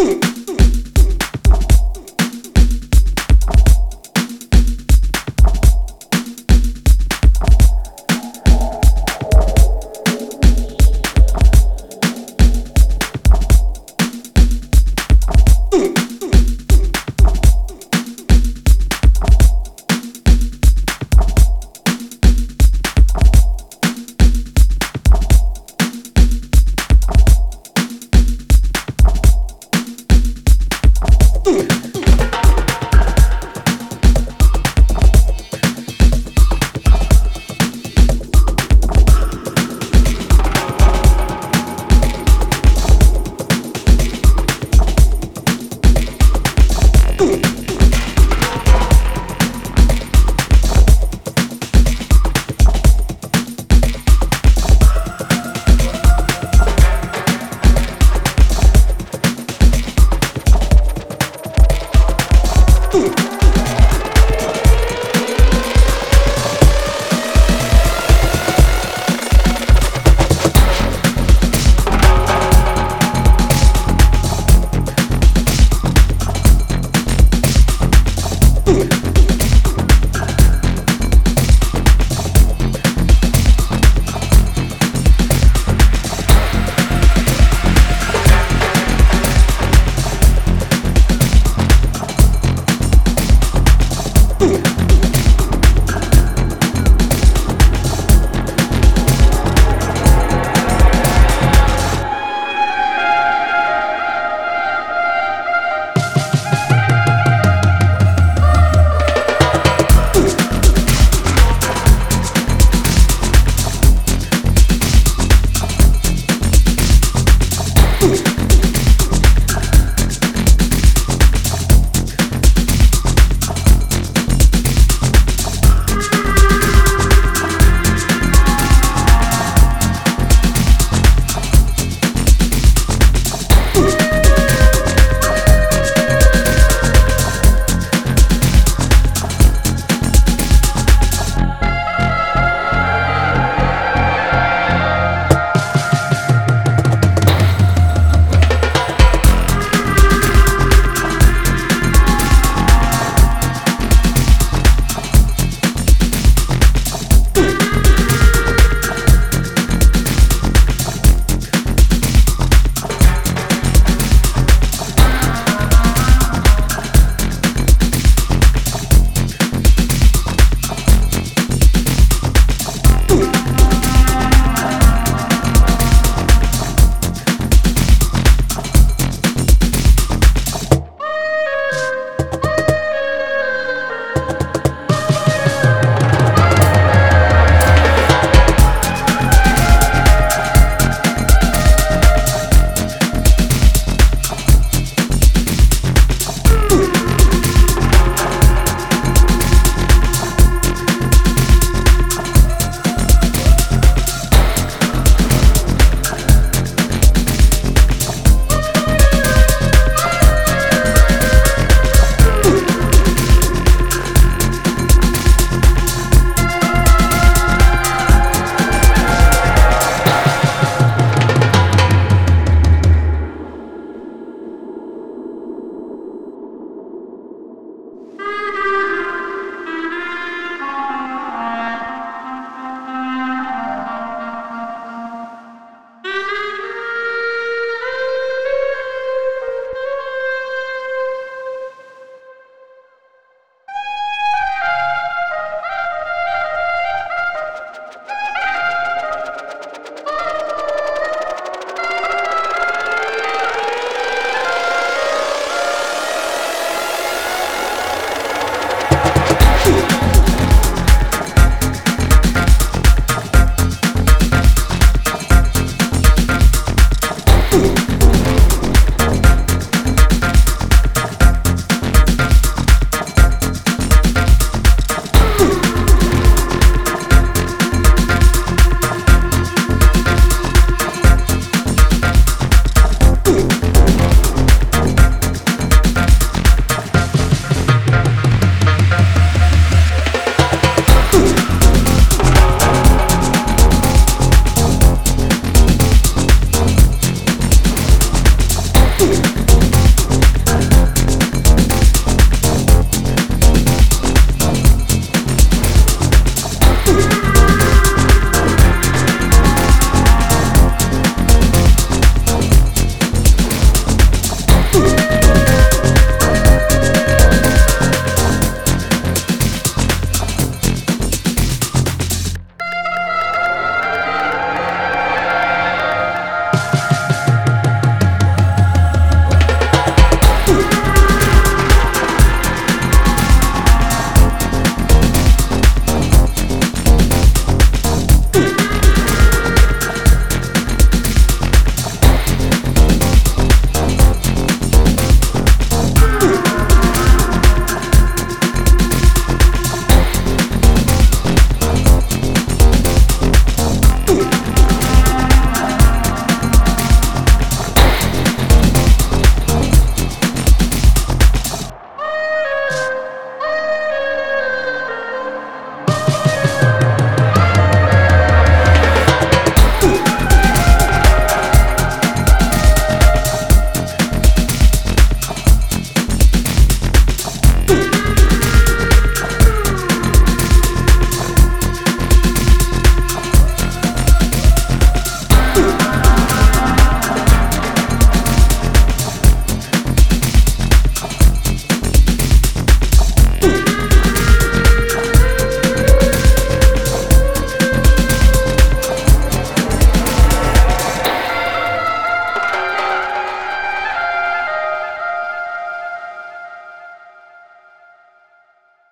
Ooh.